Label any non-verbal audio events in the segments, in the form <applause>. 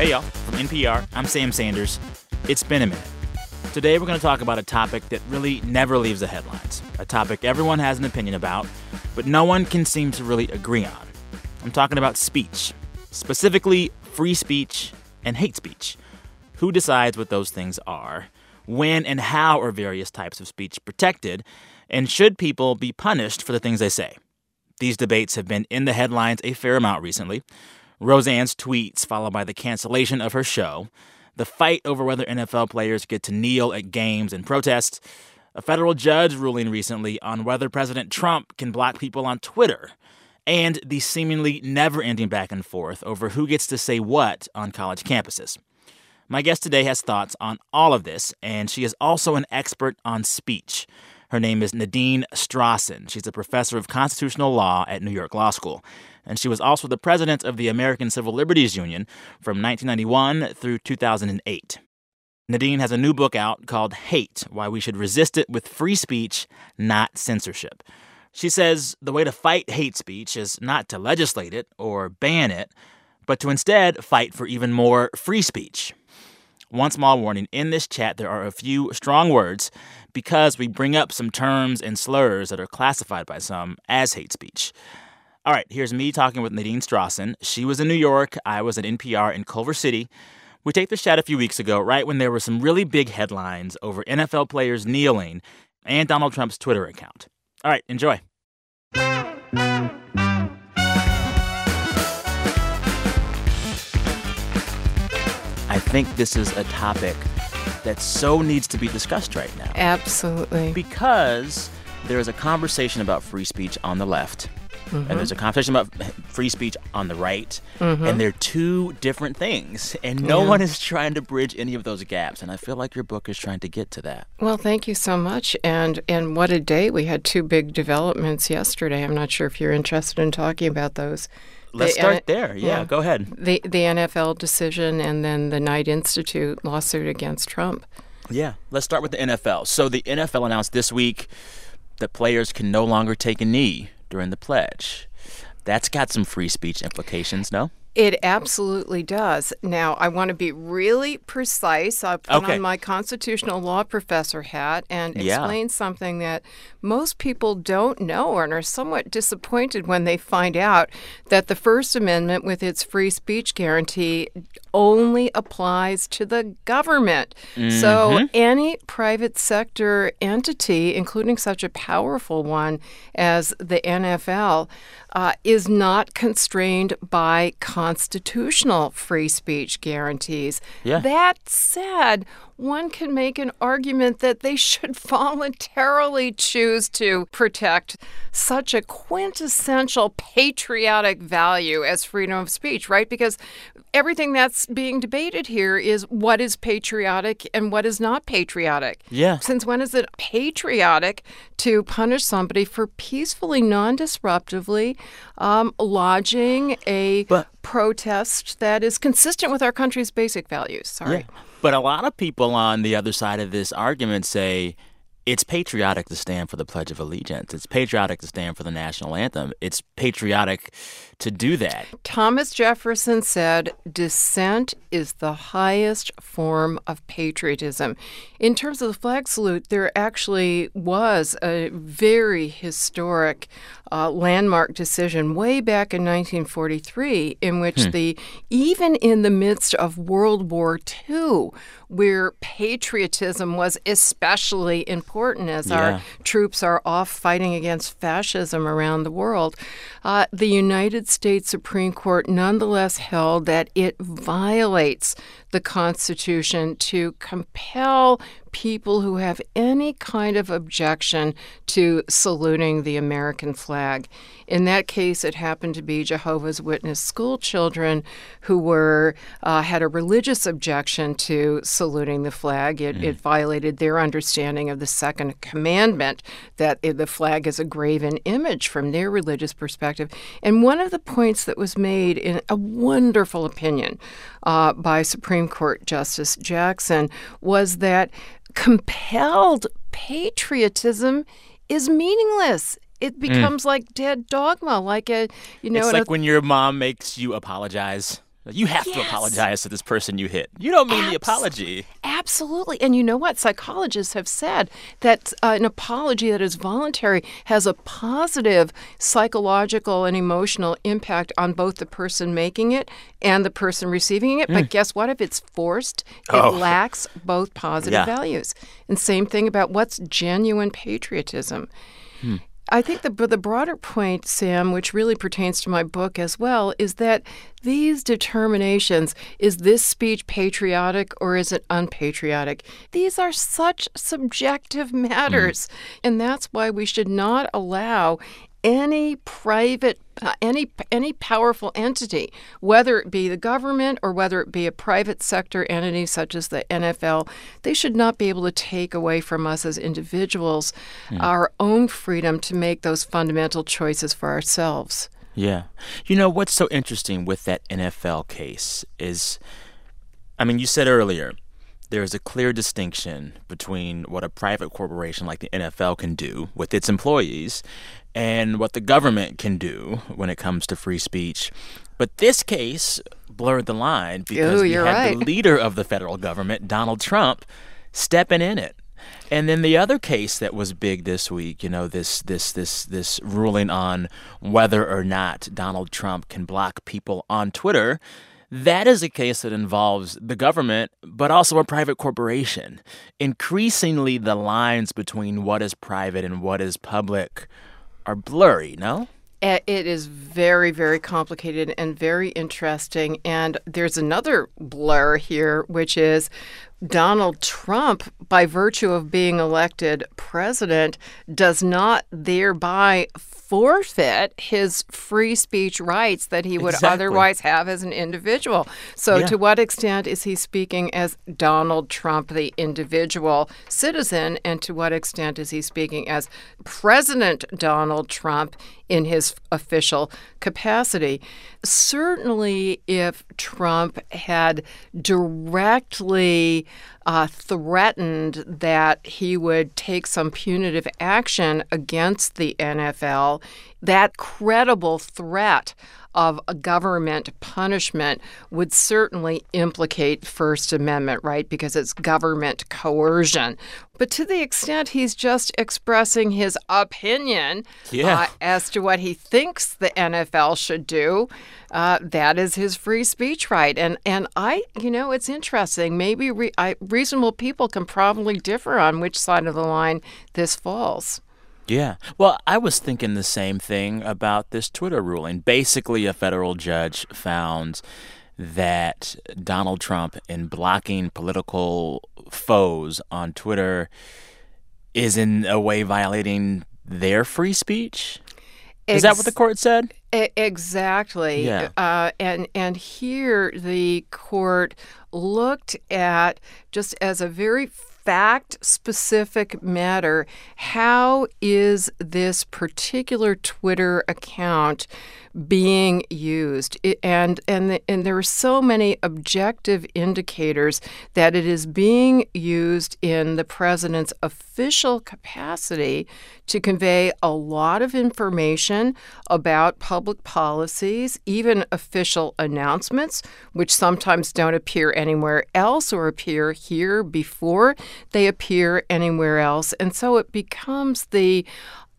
Hey, y'all. From NPR, I'm Sam Sanders. It's been a minute. Today, we're going to talk about a topic that really never leaves the headlines, a topic everyone has an opinion about, but no one can seem to really agree on. I'm talking about speech, specifically free speech and hate speech. Who decides what those things are? When and how are various types of speech protected? And should people be punished for the things they say? These debates have been in the headlines a fair amount recently. Roseanne's tweets, followed by the cancellation of her show, the fight over whether NFL players get to kneel at games and protest, a federal judge ruling recently on whether President Trump can block people on Twitter, and the seemingly never ending back and forth over who gets to say what on college campuses. My guest today has thoughts on all of this, and she is also an expert on speech. Her name is Nadine Strossen. She's a professor of constitutional law at New York Law School. And she was also the president of the American Civil Liberties Union from 1991 through 2008. Nadine has a new book out called Hate Why We Should Resist It with Free Speech, Not Censorship. She says the way to fight hate speech is not to legislate it or ban it, but to instead fight for even more free speech. One small warning in this chat, there are a few strong words because we bring up some terms and slurs that are classified by some as hate speech. All right, here's me talking with Nadine Strossen. She was in New York, I was at NPR in Culver City. We taped this chat a few weeks ago, right when there were some really big headlines over NFL players kneeling and Donald Trump's Twitter account. All right, enjoy. I think this is a topic that so needs to be discussed right now. Absolutely. Because there is a conversation about free speech on the left, and there's a conversation about free speech on the right, and they're two different things. And no Yeah. one is trying to bridge any of those gaps. And I feel like your book is trying to get to that. Well, thank you so much. And and what a day. We had two big developments yesterday. I'm not sure if you're interested in talking about those. Let's The start there. Yeah, yeah. go ahead. The the NFL decision and then the Knight Institute lawsuit against Trump. Yeah, let's start with the NFL. So the NFL announced this week that players can no longer take a knee during the pledge. That's got some free speech implications, no? It absolutely does. Now, I want to be really precise. I put Okay. on my constitutional law professor hat and Yeah. explain something that most people don't know and are somewhat disappointed when they find out that the First Amendment, with its free speech guarantee, only applies to the government. So, mm-hmm. any private sector entity, including such a powerful one as the NFL, uh, is not constrained by constitutional free speech guarantees. Yeah. That said, one can make an argument that they should <laughs> voluntarily choose to protect such a quintessential patriotic value as freedom of speech, right? Because everything that's being debated here is what is patriotic and what is not patriotic. Yeah. Since when is it patriotic to punish somebody for peacefully, non disruptively um, lodging a But- protest that is consistent with our country's basic values? Sorry. But a lot of people on the other side of this argument say it's patriotic to stand for the Pledge of Allegiance. It's patriotic to stand for the national anthem. It's patriotic to do that. Thomas Jefferson said, dissent is the highest form of patriotism. In terms of the flag salute, there actually was a very historic uh, landmark decision way back in 1943 in which the, even in the midst of World War II, where patriotism was especially important as Yeah. our troops are off fighting against fascism around the world, uh, the United States Supreme Court nonetheless held that it violates the Constitution to compel people who have any kind of objection to saluting the American flag. In that case, it happened to be Jehovah's Witness school children who were uh, had a religious objection to saluting the flag. It, it violated their understanding of the second commandment that the flag is a graven image from their religious perspective. And one of the points that was made in a wonderful opinion uh, by Supreme Court Justice Jackson was that compelled patriotism is meaningless. It mm. becomes like dead dogma, like a you know. it's like when your mom makes you apologize You have Yes. to apologize to this person you hit. You don't mean the apology. Absolutely. And you know what? Psychologists have said that uh, an apology that is voluntary has a positive psychological and emotional impact on both the person making it and the person receiving it. But guess what? If it's forced, it Oh. lacks both positive Yeah. values. And same thing about what's genuine patriotism. I think the the broader point, Sam, which really pertains to my book as well, is that these determinations is this speech patriotic or is it unpatriotic? These are such subjective mm-hmm. matters, and that's why we should not allow any private uh, any any powerful entity whether it be the government or whether it be a private sector entity such as the NFL they should not be able to take away from us as individuals our own freedom to make those fundamental choices for ourselves Yeah. You know, what's so interesting with that NFL case is, I mean, you said earlier, there is a clear distinction between what a private corporation like the NFL can do with its employees and what the government can do when it comes to free speech. But this case blurred the line because Ooh, we had right. the <laughs> leader of the federal government, Donald Trump, stepping in it. And then the other case that was big this week, you know, this this this this ruling on whether or not Donald Trump can block people on Twitter, that is a case that involves the government but also a private corporation. Increasingly the lines between what is private and what is public are blurry, no? Uh, It is very, very complicated and very interesting. And there's another blur here, which is Donald Trump, by virtue of being elected president, does not thereby forfeit his free speech rights that he would Exactly. otherwise have as an individual. So, Yeah. to what extent is he speaking as Donald Trump, the individual citizen, and to what extent is he speaking as President Donald Trump in his official capacity? Certainly, if Trump had directly uh, threatened that he would take some punitive action against the NFL, that credible threat of a government punishment would certainly implicate First Amendment, right? Because it's government coercion. But to the extent he's just expressing his opinion Yeah. uh, as to what he thinks the NFL should do, uh, that is his free speech right. And and I, you know, it's interesting. Maybe re- I, reasonable people can probably differ on which side of the line this falls. Yeah. Well, I was thinking the same thing about this Twitter ruling. Basically, a federal judge found that Donald Trump, in blocking political foes on Twitter, is in a way violating their free speech. Is that what the court said? Exactly. Yeah. Uh, and and here the court looked at just as a very fact specific matter how is this particular Twitter account being used and and the, and there are so many objective indicators that it is being used in the president's official capacity to convey a lot of information about public policies, even official announcements, which sometimes don't appear anywhere else or appear here before they appear anywhere else. And so it becomes the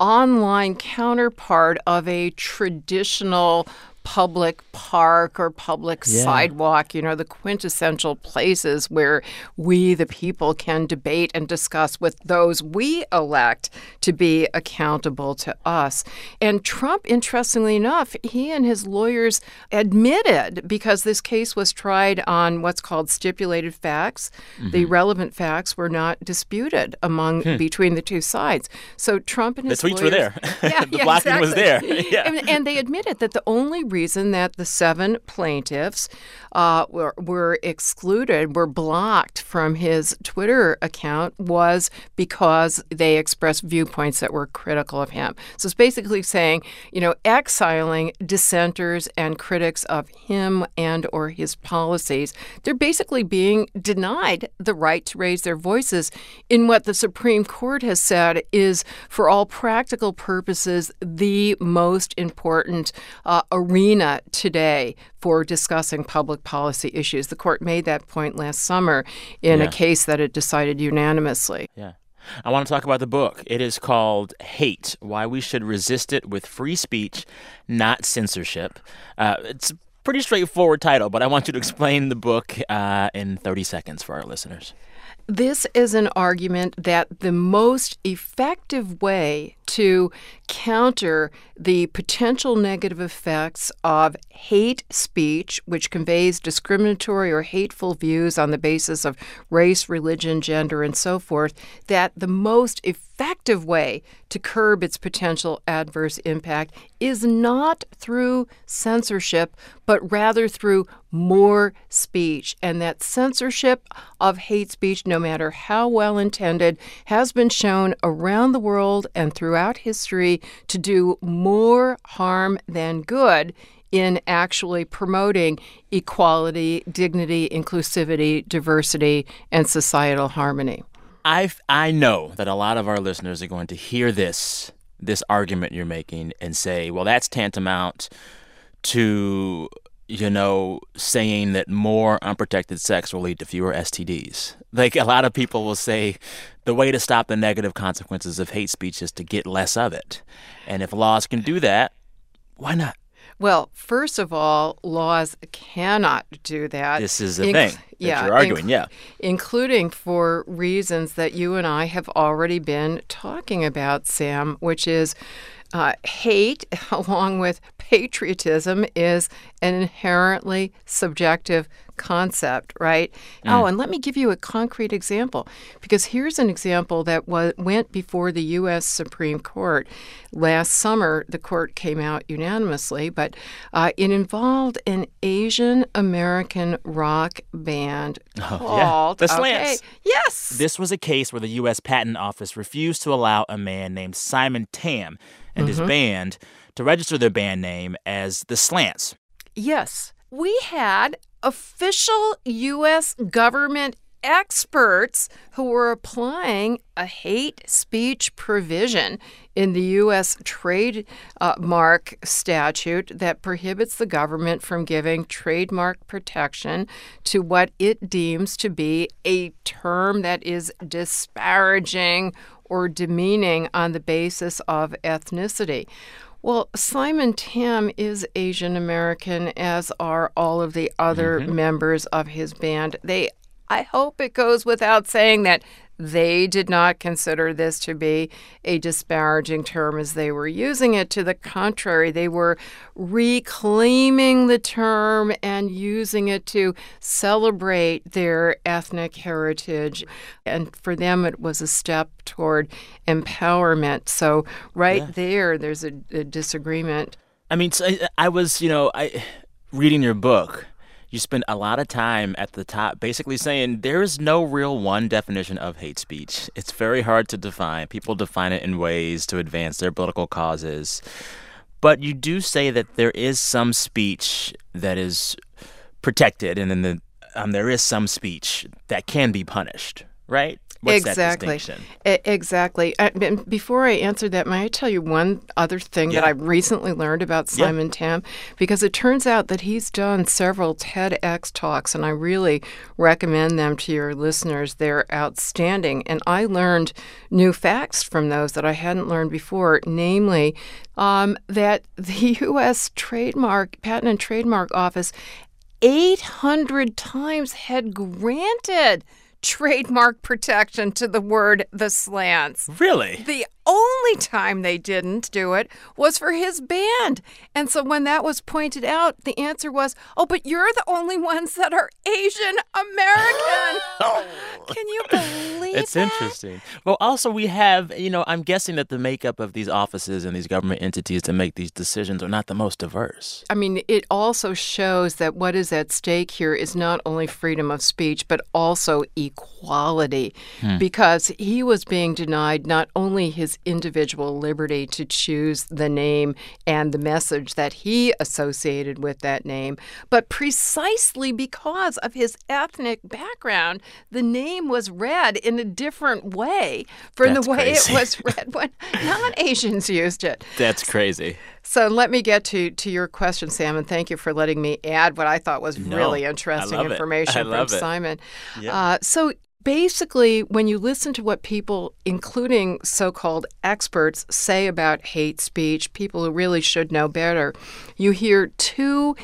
online counterpart of a traditional public park or public Yeah. sidewalk, you know, the quintessential places where we, the people, can debate and discuss with those we elect to be accountable to us. And Trump, interestingly enough, he and his lawyers admitted, because this case was tried on what's called stipulated facts, the Mm-hmm. relevant facts were not disputed among between the two sides. So Trump and Hmm. The his tweets were there. <laughs> Yeah, The yeah, blocking was there. <laughs> Yeah. And, and they admitted that the only reason that the seven plaintiffs uh, were, were excluded, were blocked from his Twitter account, was because they expressed viewpoints that were critical of him. So it's basically saying, you know, exiling dissenters and critics of him and or his policies. They're basically being denied the right to raise their voices in what the Supreme Court has said is, for all practical purposes, the most important uh, arena arena today for discussing public policy issues. The court made that point last summer in Yeah. a case that it decided unanimously. Yeah. I want to talk about the book. It is called Hate Why We Should Resist It with Free Speech, Not Censorship. Uh, it's a pretty straightforward title, but I want you to explain the book uh, in 30 seconds for our listeners. This is an argument that the most effective way to counter the potential negative effects of hate speech, which conveys discriminatory or hateful views on the basis of race, religion, gender, and so forth, that the most effective way to curb its potential adverse impact is not through censorship, but rather through more speech. And that censorship of hate speech, no matter how well intended, has been shown around the world and throughout history to do more harm than good in actually promoting equality, dignity, inclusivity, diversity, and societal harmony. I I know that a lot of our listeners are going to hear this this argument you're making and say, "Well, that's tantamount to you know saying that more unprotected sex will lead to fewer STDs." Like a lot of people will say, the way to stop the negative consequences of hate speech is to get less of it, and if laws can do that, why not? Well, first of all, laws cannot do that. This is the Inc- thing that yeah, you're arguing. inc- yeah. including for reasons that you and I have already been talking about, Sam, which is uh, hate, <laughs> along with patriotism, is an inherently subjective concept, right? Oh, and let me give you a concrete example, because here's an example that went before the U.S. Supreme Court last summer. The court came out unanimously, but uh, it involved an Asian American rock band Oh, yeah. called The okay, Slants. Yes. This was a case where the U.S. Patent Office refused to allow a man named Simon Tam and his band to register their band name as the Slants. Yes. We had official U.S. government experts who were applying a hate speech provision in the U.S. trade uh, statute that prohibits the government from giving trademark protection to what it deems to be a term that is disparaging or demeaning on the basis of ethnicity. Well, Simon Tam is Asian American, as are all of the other mm-hmm. members of his band. They, I hope it goes without saying that they did not consider this to be a disparaging term as they were using it. To the contrary, they were reclaiming the term and using it to celebrate their ethnic heritage. And for them, it was a step toward empowerment. So, right there, there's a, a disagreement. I mean, so I, I was, you know, I reading your book. You spend a lot of time at the top basically saying there is no real one definition of hate speech. It's very hard to define. People define it in ways to advance their political causes. But you do say that there is some speech that is protected, and then the, um, there is some speech that can be punished, right? What's exactly. exactly. Uh, and before I answer that, may I tell you one other thing that I recently learned about Yeah. Simon Tam? Because it turns out that he's done several TEDx talks, and I really recommend them to your listeners. They're outstanding. And I learned new facts from those that I hadn't learned before, namely um, that the <laughs> U.S. Trademark Patent and Trademark Office 800 times had granted trademark protection to the word the slants. Really? The only time they didn't do it was for his band. And so when that was pointed out, the answer was, oh, but you're the only ones that are Asian American. <laughs> Oh. Can you believe It's that? interesting. Well, also we have, you know, I'm guessing that the makeup of these offices and these government entities to make these decisions are not the most diverse. I mean, it also shows that what is at stake here is not only freedom of speech, but also equality, hmm. because he was being denied not only his individual liberty to choose the name and the message that he associated with that name, but precisely because of his ethnic background, the name was read in a different way from That's the way crazy. it was read when <laughs> non Asians used it. That's crazy. So let me get to, to your question, Sam, and thank you for letting me add what I thought was No, really interesting information from it. Simon. Uh, so basically, when you listen to what people, including so called experts, say about hate speech, people who really should know better, you hear two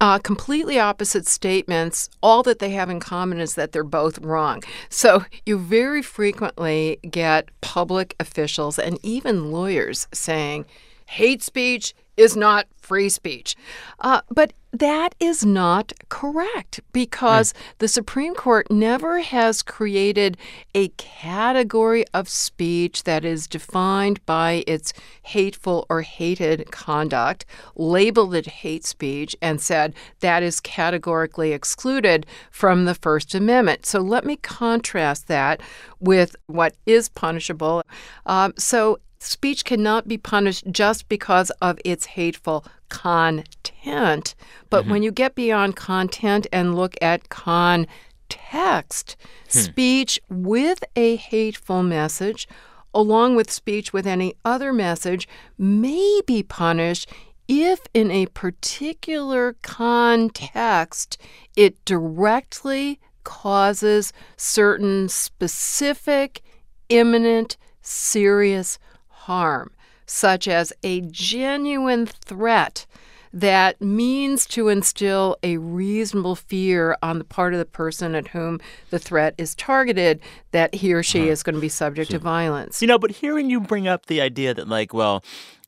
uh, completely opposite statements. All that they have in common is that they're both wrong. So you very frequently get public officials and even lawyers saying hate speech is not free speech. Uh, but that is not correct because the Supreme Court never has created a category of speech that is defined by its hateful or hated conduct, labeled it hate speech, and said that is categorically excluded from the First Amendment. So let me contrast that with what is punishable. Um, so speech cannot be punished just because of its hateful content. But mm-hmm. when you get beyond content and look at context, hmm. speech with a hateful message, along with speech with any other message, may be punished if in a particular context it directly causes certain specific, imminent, serious harm, such as a genuine threat that means to instill a reasonable fear on the part of the person at whom the threat is targeted that he or she is going to be subject to violence. You know, but hearing you bring up the idea that, like, well,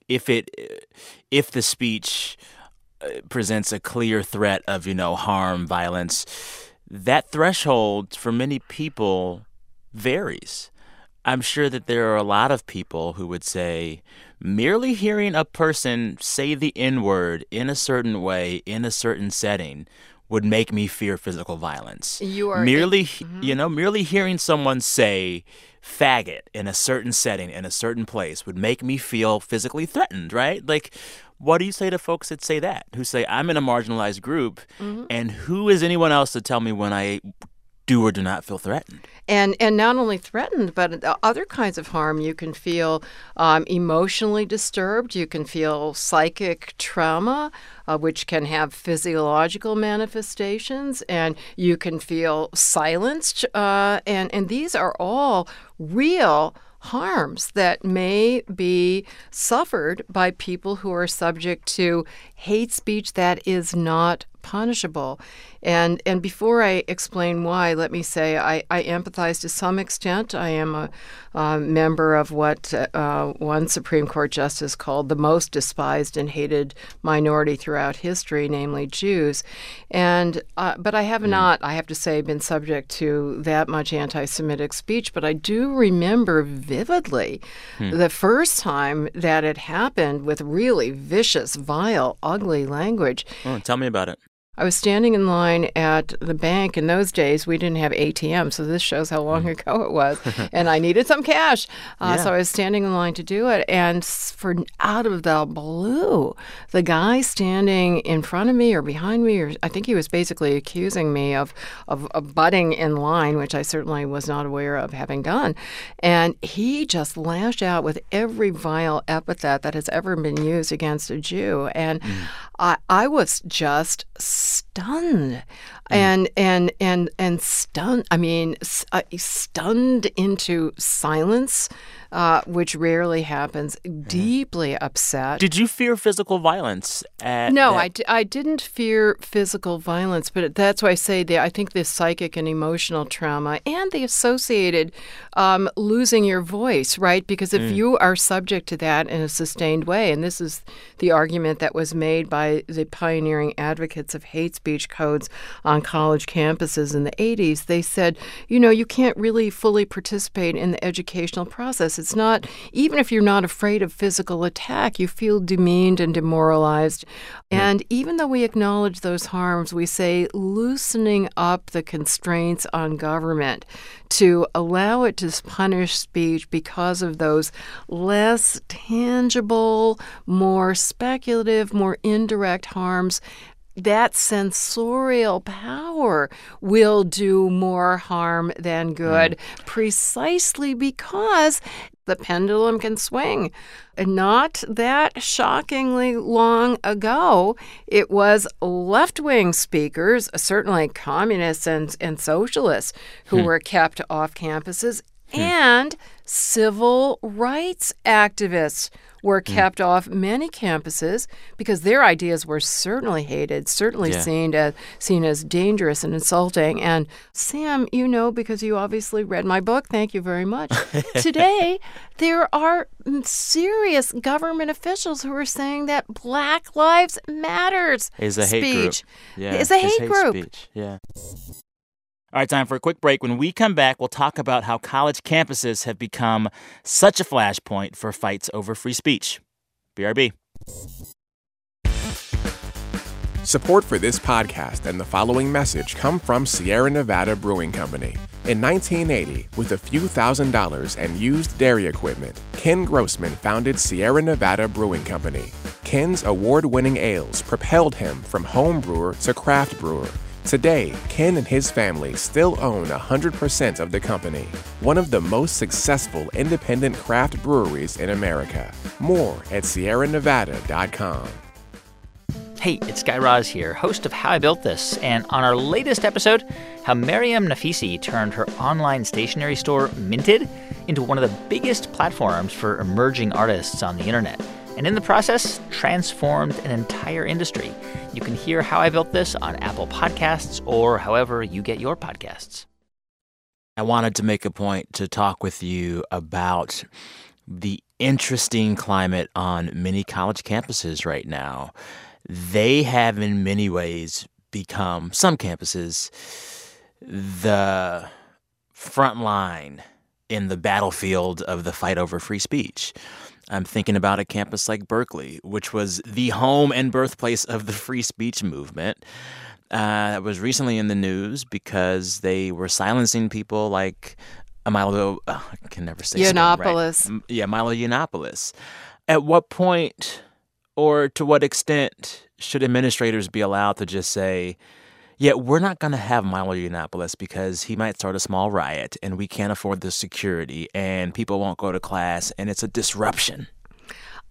if it, if the speech uh, presents a clear threat of, you know, harm, violence, that threshold for many people varies. I'm sure that there are a lot of people who would say merely hearing a person say the N word in a certain way, in a certain setting, would make me fear physical violence. You are- merely, mm-hmm. you know, merely hearing someone say faggot in a certain setting, in a certain place, would make me feel physically threatened, right? Like, what do you say to folks that say that, who say, I'm in a marginalized group, mm-hmm. and who is anyone else to tell me when I do or do not feel threatened? and and not only threatened, but other kinds of harm. You can feel um, emotionally disturbed. You can feel psychic trauma, uh, which can have physiological manifestations, and you can feel silenced. Uh, and and these are all real harms that may be suffered by people who are subject to hate speech that is not punishable. And and before I explain why, let me say I, I empathize to some extent. I am a, uh member of what uh, one Supreme Court justice called the most despised and hated minority throughout history, namely Jews. And uh, but I have not, I have to say, been subject to that much anti-Semitic speech. But I do remember vividly the first time that it happened with really vicious, vile, ugly language. Oh, tell me about it. I was standing in line at the bank. In those days, we didn't have ATM, so this shows how long ago it was. <laughs> and I needed some cash. Uh, Yeah. So I was standing in line to do it. And for out of the blue, the guy standing in front of me or behind me, or I think he was basically accusing me of, of, of butting in line, which I certainly was not aware of having done. And he just lashed out with every vile epithet that has ever been used against a Jew. And I, I was just stunned. And and and and stunned i mean uh, stunned into silence uh, which rarely happens deeply upset Did you fear physical violence? At no, I, d- I didn't fear physical violence, but that's why I say that I think the psychic and emotional trauma and the associated um, losing your voice, right? Because if you are subject to that in a sustained way, and this is the argument that was made by the pioneering advocates of hate speech codes on college campuses in the 80s, they said, you know, you can't really fully participate in the educational process. It's not, even if you're not afraid of physical attack, you feel demeaned and demoralized. And even though we acknowledge those harms, we say loosening up the constraints on government to allow it to punish speech because of those less tangible, more speculative, more indirect harms that censorial power will do more harm than good mm. precisely because the pendulum can swing. Not that shockingly long ago, it was left wing speakers, certainly communists and, and socialists, who hmm. were kept off campuses, hmm. and civil rights activists were hmm. kept mm. off many campuses because their ideas were certainly hated, certainly yeah. seen as seen as dangerous and insulting. And Sam, you know because you obviously read my book. Thank you very much. <laughs> Today, there are serious government officials who are saying that Black Lives Matters is a speech hate group. Yeah, is a hate, hate group. Speech. Yeah. All right, time for a quick break. When we come back, we'll talk about how college campuses have become such a flashpoint for fights over free speech. BRB. Support for this podcast and the following message come from Sierra Nevada Brewing Company. In 1980, with a few thousand dollars and used dairy equipment, Ken Grossman founded Sierra Nevada Brewing Company. Ken's award winning ales propelled him from home brewer to craft brewer Today, Ken and his family still own 100% of the company, one of the most successful independent craft breweries in America. More at sierranevada.com. Hey, it's Guy Raz here, host of How I Built This, and on our latest episode, how Mariam Naficy turned her online stationery store, Minted, into one of the biggest platforms for emerging artists on the internet and in the process, transformed an entire industry. You can hear how I built this on Apple Podcasts or however you get your podcasts. I wanted to make a point to talk with you about the interesting climate on many college campuses right now. They have, in many ways, become, some campuses, the front line in the battlefield of the fight over free speech. I'm thinking about a campus like Berkeley, which was the home and birthplace of the free speech movement. Uh, was recently in the news because they were silencing people like Milo. Oh, I can never say Yiannopoulos. Right. Yeah, Milo Yiannopoulos. At what point, or to what extent, should administrators be allowed to just say, yeah, we're not going to have Milo Yiannopoulos because he might start a small riot and we can't afford the security and people won't go to class and it's a disruption.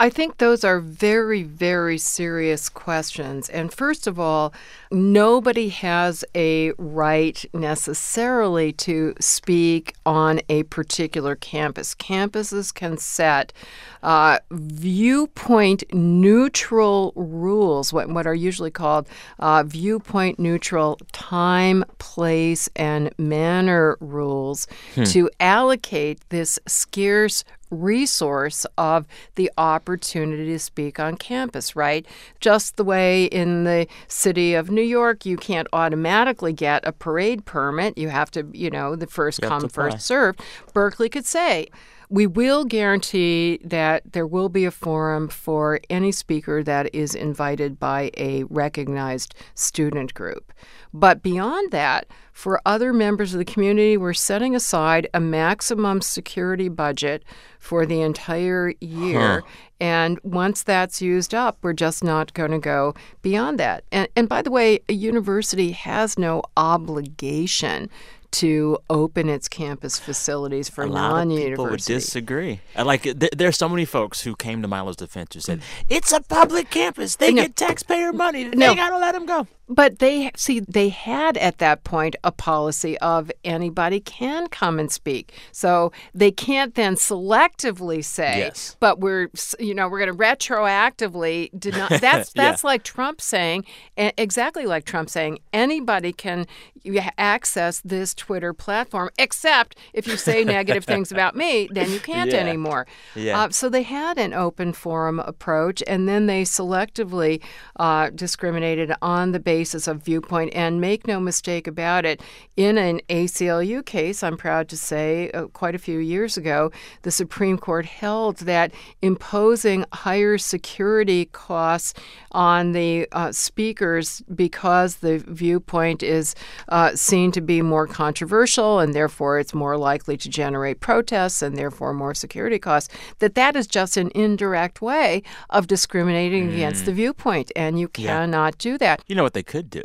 I think those are very, very serious questions. And first of all, nobody has a right necessarily to speak on a particular campus. Campuses can set uh, viewpoint neutral rules, what, what are usually called uh, viewpoint neutral time, place, and manner rules hmm. to allocate this scarce resource of the opportunity to speak on campus, right? Just the way in the city of New York, you can't automatically get a parade permit. You have to, you know, the first come, first served. Berkeley could say, we will guarantee that there will be a forum for any speaker that is invited by a recognized student group. But beyond that, for other members of the community, we're setting aside a maximum security budget for the entire year. Huh. And once that's used up, we're just not going to go beyond that. And, and by the way, a university has no obligation to open its campus facilities for non-university. people would disagree. Like th- there's so many folks who came to Milo's defense who said it's a public campus. They no. get taxpayer money. They gotta let them go. But they see they had at that point a policy of anybody can come and speak. So they can't then selectively say, yes. but we're you know we're going to retroactively deny. That's <laughs> that's yeah. like Trump saying exactly like Trump saying anybody can access this Twitter platform except if you say negative things <laughs> about me, then you can't yeah. anymore. Yeah. Uh, so they had an open forum approach, and then they selectively uh, discriminated on the basis basis of viewpoint. And make no mistake about it, in an ACLU case, I'm proud to say, uh, quite a few years ago, the Supreme Court held that imposing higher security costs on the uh, speakers because the viewpoint is uh, seen to be more controversial and therefore it's more likely to generate protests and therefore more security costs, that that is just an indirect way of discriminating mm. against the viewpoint. And you cannot yeah. do that. You know what they could do?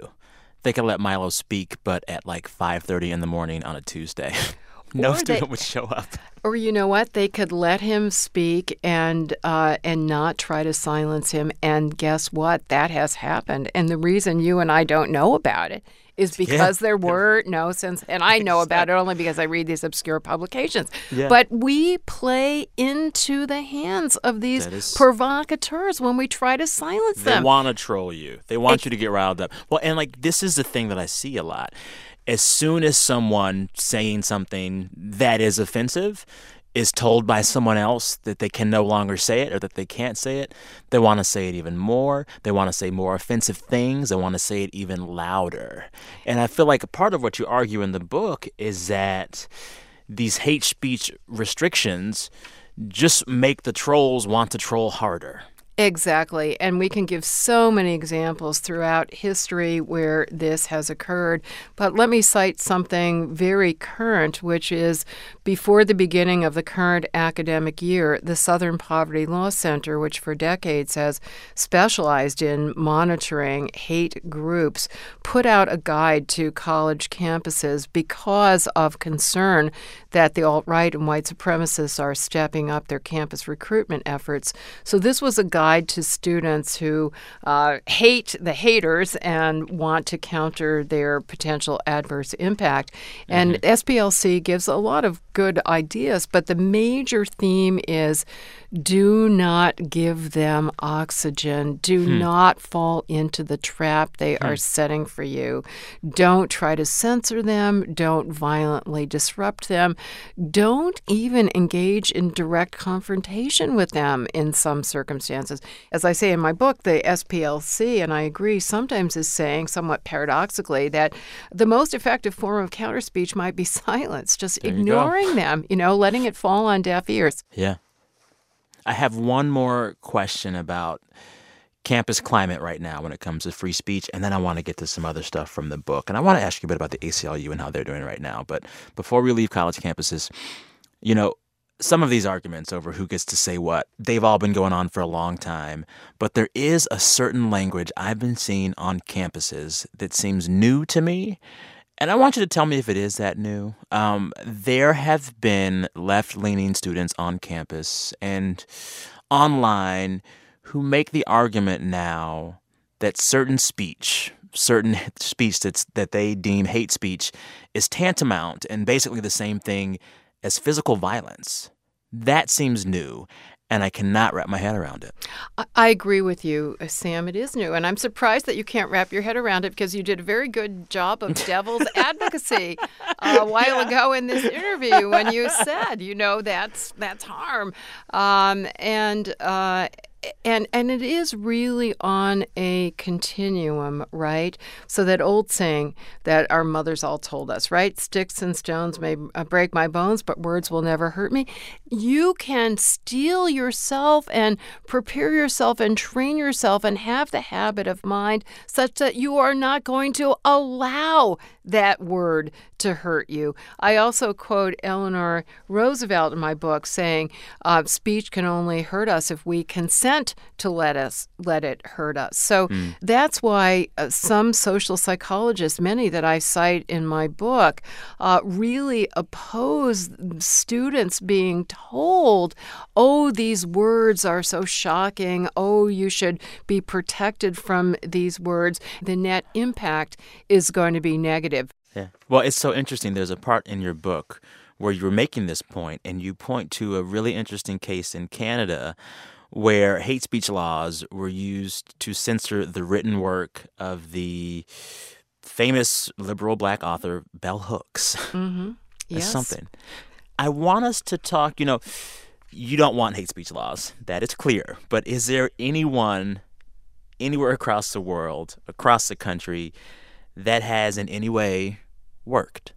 They could let Milo speak, but at like 5.30 in the morning on a Tuesday. <laughs> no or student they, would show up. Or you know what? They could let him speak and uh, and not try to silence him. And guess what? That has happened. And the reason you and I don't know about it is <laughs> because yeah. there were no sense, and I know about it only because I read these obscure publications. Yeah. But we play into the hands of these is, provocateurs when we try to silence they them. They want to troll you. They want it, you to get riled up. Well, and like this is the thing that I see a lot. As soon as someone saying something that is offensive is told by someone else that they can no longer say it or that they can't say it, they want to say it even more. They want to say more offensive things. They want to say it even louder. And I feel like a part of what you argue in the book is that these hate speech restrictions just make the trolls want to troll harder. Exactly. And we can give so many examples throughout history where this has occurred. But let me cite something very current, which is before the beginning of the current academic year, the Southern Poverty Law Center, which for decades has specialized in monitoring hate groups, put out a guide to college campuses because of concern that the alt right and white supremacists are stepping up their campus recruitment efforts. So this was a guide guide to students who uh, hate the haters and want to counter their potential adverse impact. Mm-hmm. And SPLC gives a lot of good ideas, but the major theme is do not give them oxygen. Do hmm. not fall into the trap they hmm. are setting for you. Don't try to censor them. Don't violently disrupt them. Don't even engage in direct confrontation with them in some circumstances. As I say in my book, the SPLC, and I agree, sometimes is saying, somewhat paradoxically, that the most effective form of counter speech might be <laughs> silence, just there ignoring them, you know, letting it fall on deaf ears. Yeah. I have one more question about campus climate right now when it comes to free speech, and then I want to get to some other stuff from the book. And I want to ask you a bit about the ACLU and how they're doing right now. But before we leave college campuses, you know, some of these arguments over who gets to say what, they've all been going on for a long time. But there is a certain language I've been seeing on campuses that seems new to me and I want you to tell me if it is that new. Um, there have been left leaning students on campus and online who make the argument now that certain speech, certain <laughs> speech that's, that they deem hate speech, is tantamount and basically the same thing as physical violence. That seems new and I cannot wrap my head around it. I agree with you, uh, Sam. It is new, and I'm surprised that you can't wrap your head around it because you did a very good job of devil's <laughs> advocacy uh, a while yeah. ago in this interview when you said, you know, that's that's harm, um, and uh, and and it is really on a continuum, right? So that old saying that our mothers all told us, right? Sticks and stones may uh, break my bones, but words will never hurt me. You can steel yourself and prepare yourself and train yourself and have the habit of mind such that you are not going to allow that word to hurt you. I also quote Eleanor Roosevelt in my book saying, uh, "Speech can only hurt us if we consent to let us let it hurt us." So mm. that's why uh, some social psychologists, many that I cite in my book, uh, really oppose students being told, "Oh, these words are so shocking. Oh, you should be protected from these words." The net impact is going to be negative negative. Yeah. Well, it's so interesting. There's a part in your book where you're making this point, and you point to a really interesting case in Canada where hate speech laws were used to censor the written work of the famous liberal black author Bell Hooks. Mm-hmm. <laughs> Yes. something. I want us to talk, you know, you don't want hate speech laws. That is clear. But is there anyone anywhere across the world, across the country, that has in any way worked?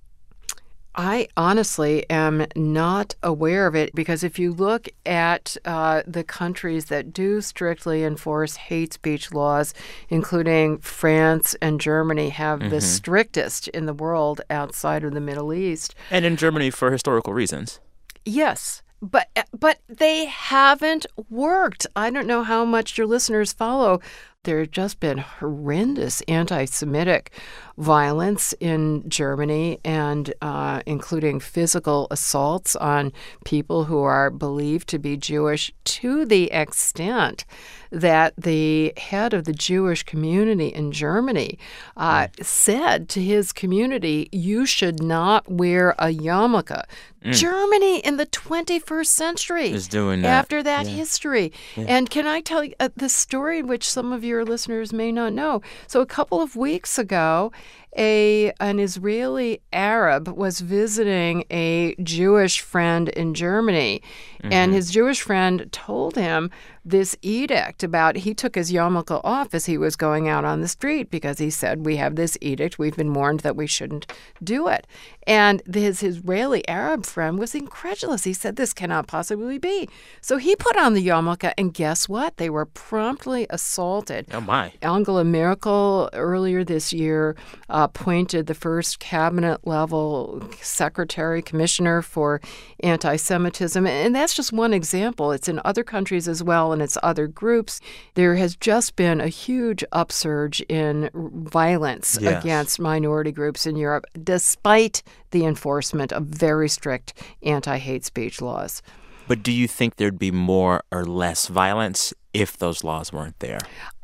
I honestly am not aware of it because if you look at uh, the countries that do strictly enforce hate speech laws, including France and Germany, have mm-hmm. the strictest in the world outside of the Middle East. And in Germany for historical reasons. Yes but but they haven't worked. I don't know how much your listeners follow. There have just been horrendous anti-Semitic violence in Germany, and uh, including physical assaults on people who are believed to be Jewish, to the extent that the head of the Jewish community in Germany uh, mm. said to his community, You should not wear a yarmulke. Mm. Germany in the 21st century is doing that. After that yeah. history. Yeah. And can I tell you uh, the story, which some of your listeners may not know? So, a couple of weeks ago, a an Israeli Arab was visiting a Jewish friend in Germany, mm-hmm. and his Jewish friend told him this edict about he took his yarmulke off as he was going out on the street because he said we have this edict. We've been warned that we shouldn't do it. And his Israeli Arab friend was incredulous. He said this cannot possibly be. So he put on the yarmulke and guess what? They were promptly assaulted. Oh my. Angela Merkel earlier this year uh, appointed the first cabinet level secretary commissioner for anti-Semitism and that's just one example it's in other countries as well and its other groups, there has just been a huge upsurge in violence yes. against minority groups in Europe, despite the enforcement of very strict anti hate speech laws. But do you think there'd be more or less violence if those laws weren't there?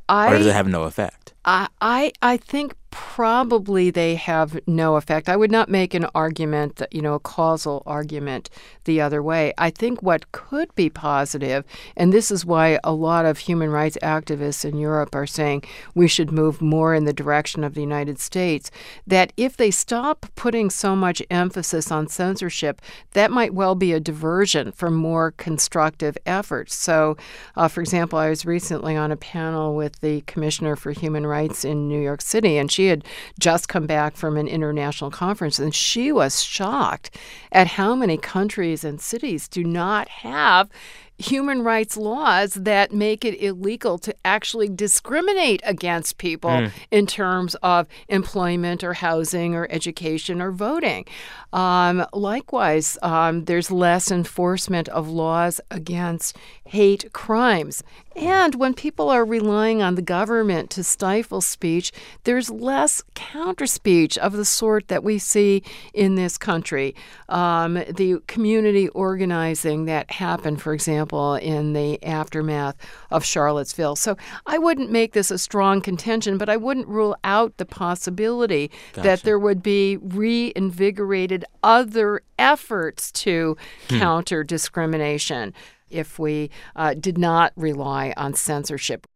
I, or does it have no effect? I, I, I think probably they have no effect. I would not make an argument, you know, a causal argument the other way. I think what could be positive, and this is why a lot of human rights activists in Europe are saying we should move more in the direction of the United States, that if they stop putting so much emphasis on censorship, that might well be a diversion from more constructive efforts. So, uh, for example, I was recently on a panel with the Commissioner for Human Rights in New York City, and she had just come back from an international conference, and she was shocked at how many countries and cities do not have human rights laws that make it illegal to actually discriminate against people mm. in terms of employment or housing or education or voting. Um, likewise, um, there's less enforcement of laws against hate crimes. And when people are relying on the government to stifle speech, there's less counter speech of the sort that we see in this country. Um, the community organizing that happened, for example, in the aftermath of Charlottesville. So I wouldn't make this a strong contention, but I wouldn't rule out the possibility gotcha. that there would be reinvigorated other efforts to hmm. counter discrimination if we uh, did not rely on censorship.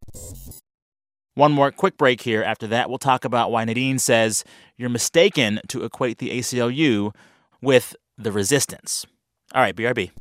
One more quick break here. After that, we'll talk about why Nadine says you're mistaken to equate the ACLU with the resistance. All right, BRB.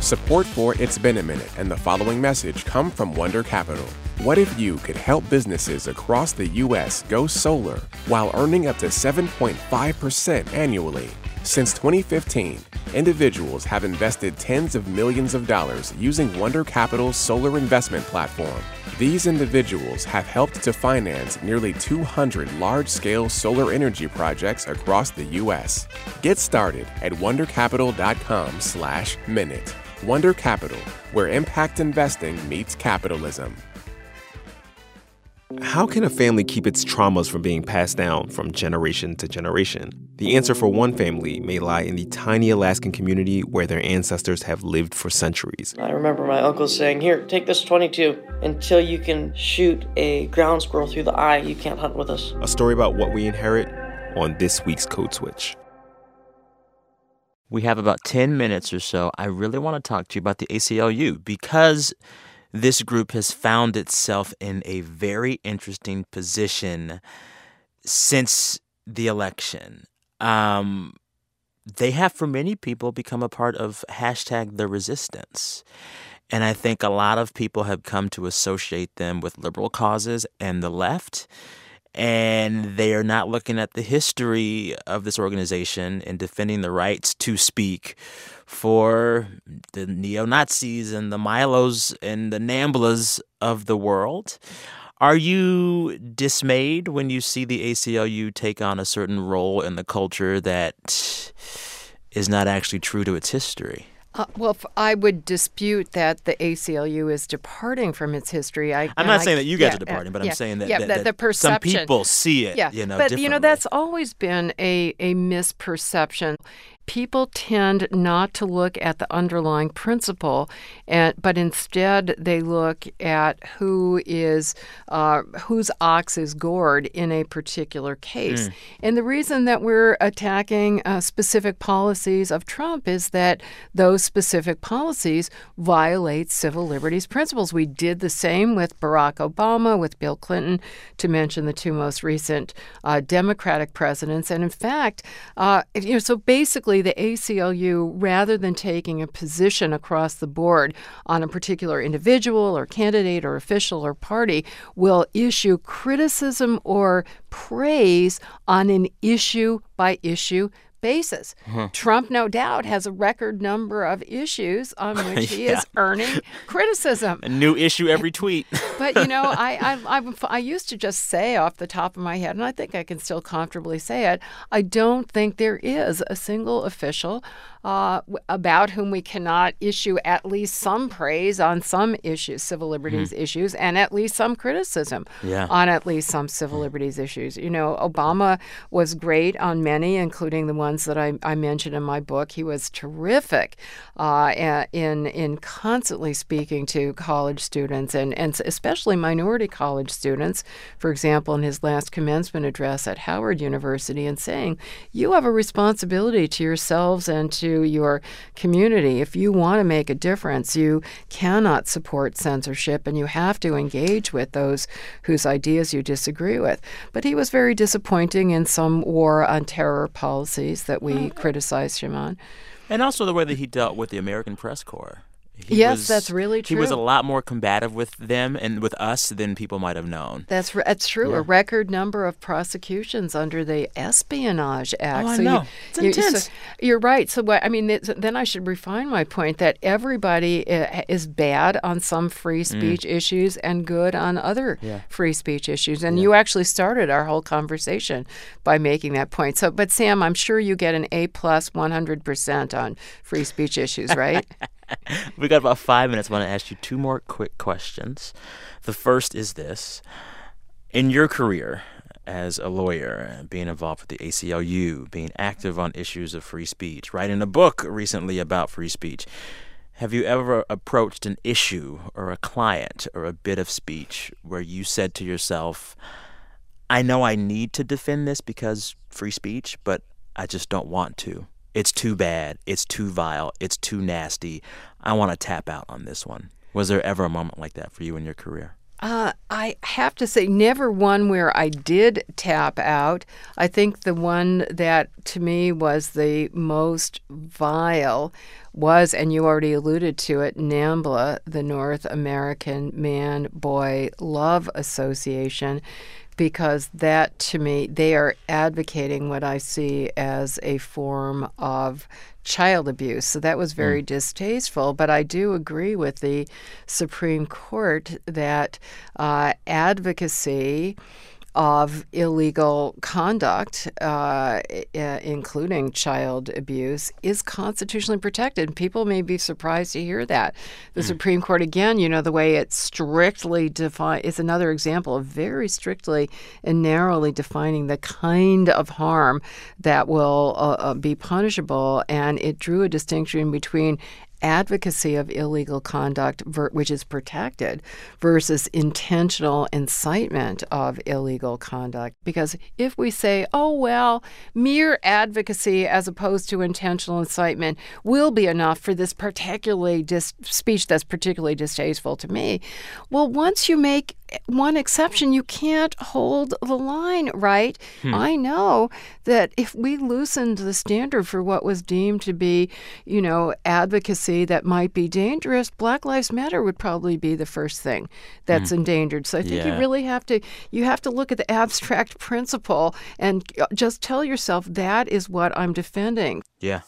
Support for It's Been a Minute and the following message come from Wonder Capital. What if you could help businesses across the U.S. go solar while earning up to 7.5% annually? Since 2015, individuals have invested tens of millions of dollars using Wonder Capital's solar investment platform. These individuals have helped to finance nearly 200 large scale solar energy projects across the U.S. Get started at wondercapital.com/slash minute. Wonder Capital, where impact investing meets capitalism. How can a family keep its traumas from being passed down from generation to generation? The answer for one family may lie in the tiny Alaskan community where their ancestors have lived for centuries. I remember my uncle saying, Here, take this 22. Until you can shoot a ground squirrel through the eye, you can't hunt with us. A story about what we inherit on this week's Code Switch. We have about 10 minutes or so. I really want to talk to you about the ACLU because this group has found itself in a very interesting position since the election. Um, they have, for many people, become a part of hashtag the resistance. And I think a lot of people have come to associate them with liberal causes and the left. And they are not looking at the history of this organization and defending the rights to speak for the neo Nazis and the Milos and the Namblas of the world. Are you dismayed when you see the ACLU take on a certain role in the culture that is not actually true to its history? Uh, well, I would dispute that the ACLU is departing from its history. I, am not I, saying that you guys yeah, are departing, but yeah, I'm saying that, yeah, that, that the perception. some people see it. Yeah, you know, but you know that's always been a a misperception people tend not to look at the underlying principle, and, but instead they look at who is uh, whose ox is gored in a particular case. Mm. And the reason that we're attacking uh, specific policies of Trump is that those specific policies violate civil liberties principles. We did the same with Barack Obama, with Bill Clinton, to mention the two most recent uh, Democratic presidents. And in fact, uh, you know, so basically the ACLU, rather than taking a position across the board on a particular individual or candidate or official or party, will issue criticism or praise on an issue by issue basis. Trump, no doubt, has a record number of issues on <laughs> which he Yeah. is earning <laughs> criticism. a new issue every <laughs> tweet. But you know, I, I I I used to just say off the top of my head, and I think I can still comfortably say it. I don't think there is a single official uh, about whom we cannot issue at least some praise on some issues, civil liberties issues, and at least some criticism Yeah. on at least some civil liberties issues. You know, Obama was great on many, including the that I, I mentioned in my book. He was terrific uh, in in constantly speaking to college students and, and especially minority college students. For example, in his last commencement address at Howard University, and saying, "You have a responsibility to yourselves and to your community. If you want to make a difference, you cannot support censorship, and you have to engage with those whose ideas you disagree with." But he was very disappointing in some war on terror policies that we oh, criticize, him on. and also the way that he dealt with the American Press Corps. He Yes, that's really true. He was a lot more combative with them and with us than people might have known. That's that's true. A record number of prosecutions under the Espionage Act. Oh, I so know. You, It's you- so intense. you're right. So what, I mean, then I should refine my point that everybody uh, is bad on some free Mm. speech issues and good on other free speech issues. And you actually started our whole conversation by making that point. So, but Sam, I'm sure you get an A plus 100 percent on free speech issues, right? <laughs> <laughs> We got about five minutes. I want to ask you two more quick questions. The first is this In your career as a lawyer, being involved with the ACLU, being active on issues of free speech, writing a book recently about free speech, have you ever approached an issue or a client or a bit of speech where you said to yourself, I know I need to defend this because free speech, but I just don't want to. It's too bad. It's too vile. It's too nasty. I want to tap out on this one. Was there ever a moment like that for you in your career? Uh, I have to say, never one where I did tap out. I think the one that to me was the most vile was, and you already alluded to it, NAMBLA, the North American Man Boy Love Association, because that to me, they are advocating what I see as a form of child abuse. So that was very distasteful. But I do agree with the Supreme Court that uh, advocacy of illegal conduct, uh, including child abuse, is constitutionally protected. People may be surprised to hear that. The Supreme Court, again, you know, the way it strictly define is another example of very strictly and narrowly defining the kind of harm that will uh, uh, be punishable, and it drew a distinction between advocacy of illegal conduct, ver- which is protected, versus intentional incitement of illegal conduct. Because if we say, oh, well, mere advocacy as opposed to intentional incitement will be enough for this particularly dis- speech that's particularly distasteful to me, well, once you make one exception, you can't hold the line, right? Hmm. I know that if we loosened the standard for what was deemed to be, you know, advocacy that might be dangerous, Black Lives Matter would probably be the first thing that's hmm. endangered. So I think yeah. you really have to you have to look at the <laughs> abstract principle and uh, just tell yourself that is what I'm defending. Yeah.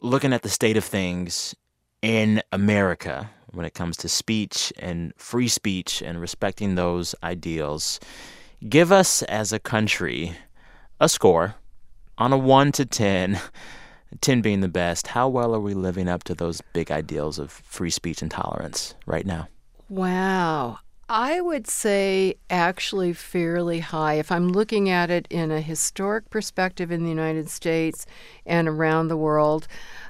Looking at the state of things in America, when it comes to speech and free speech and respecting those ideals. Give us, as a country, a score on a 1 to 10, 10 being the best. How well are we living up to those big ideals of free speech and tolerance right now? Wow. I would say actually fairly high. If I'm looking at it in a historic perspective in the United States and around the world,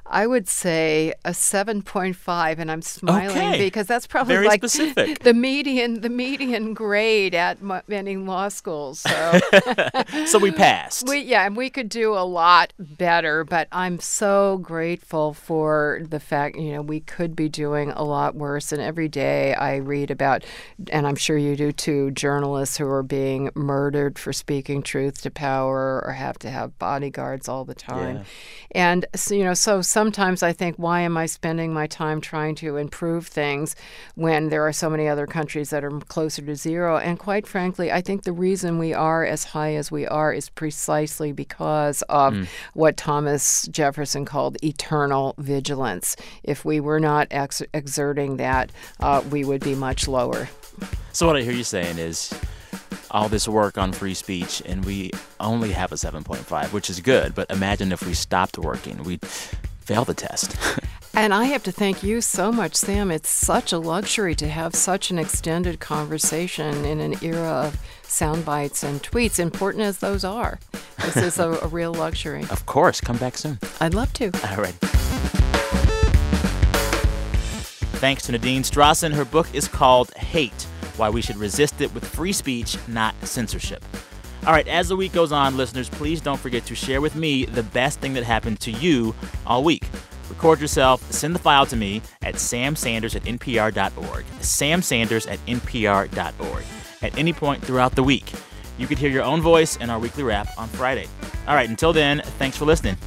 I would say a 7.5 and I'm smiling okay. because that's probably Very like specific. <laughs> the median the median grade at many law schools. So <laughs> So we passed. We yeah, and we could do a lot better, but I'm so grateful for the fact, you know, we could be doing a lot worse and every day I read about and I'm sure you do too, journalists who are being murdered for speaking truth to power or have to have bodyguards all the time. Yeah. And so, you know, so sometimes I think, why am I spending my time trying to improve things when there are so many other countries that are closer to zero? And quite frankly, I think the reason we are as high as we are is precisely because of mm. what Thomas Jefferson called eternal vigilance. If we were not ex- exerting that, uh, we would be much lower. So, what I hear you saying is all this work on free speech and we only have a 7.5, which is good. But imagine if we stopped working, we'd fail the test. <laughs> and I have to thank you so much, Sam. It's such a luxury to have such an extended conversation in an era of sound bites and tweets, important as those are. This is a, a real luxury. Of course. Come back soon. I'd love to. All right. Thanks to Nadine Strossen. Her book is called Hate Why We Should Resist It with Free Speech, Not Censorship. All right, as the week goes on, listeners, please don't forget to share with me the best thing that happened to you all week. Record yourself, send the file to me at samsanders at npr.org. samsanders at npr.org. At any point throughout the week, you could hear your own voice in our weekly wrap on Friday. All right, until then, thanks for listening.